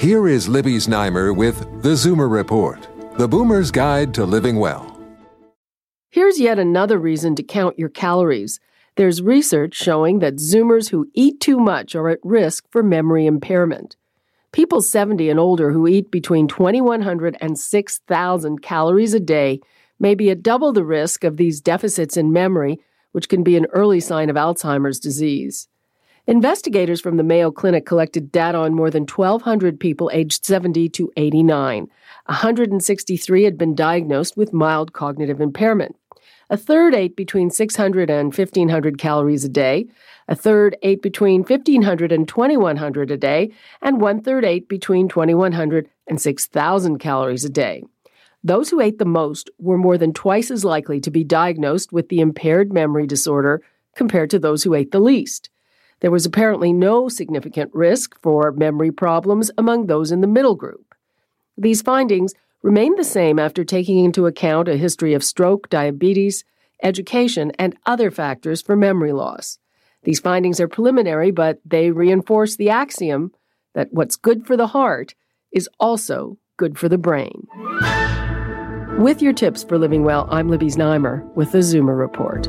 Here is Libby Znaimer with the Zoomer Report, the boomer's guide to living well. Here's yet another reason to count your calories. There's research showing that Zoomers who eat too much are at risk for memory impairment. People 70 and older who eat between 2,100 and 6,000 calories a day may be at double the risk of these deficits in memory, which can be an early sign of Alzheimer's disease. Investigators from the Mayo Clinic collected data on more than 1,200 people aged 70 to 89. 163 had been diagnosed with mild cognitive impairment. A third ate between 600 and 1,500 calories a day. A third ate between 1,500 and 2,100 a day. And one third ate between 2,100 and 6,000 calories a day. Those who ate the most were more than twice as likely to be diagnosed with the impaired memory disorder compared to those who ate the least. There was apparently no significant risk for memory problems among those in the middle group. These findings remained the same after taking into account a history of stroke, diabetes, education, and other factors for memory loss. These findings are preliminary, but they reinforce the axiom that what's good for the heart is also good for the brain. With your tips for living well, I'm Libby Znaimer with the Zoomer Report.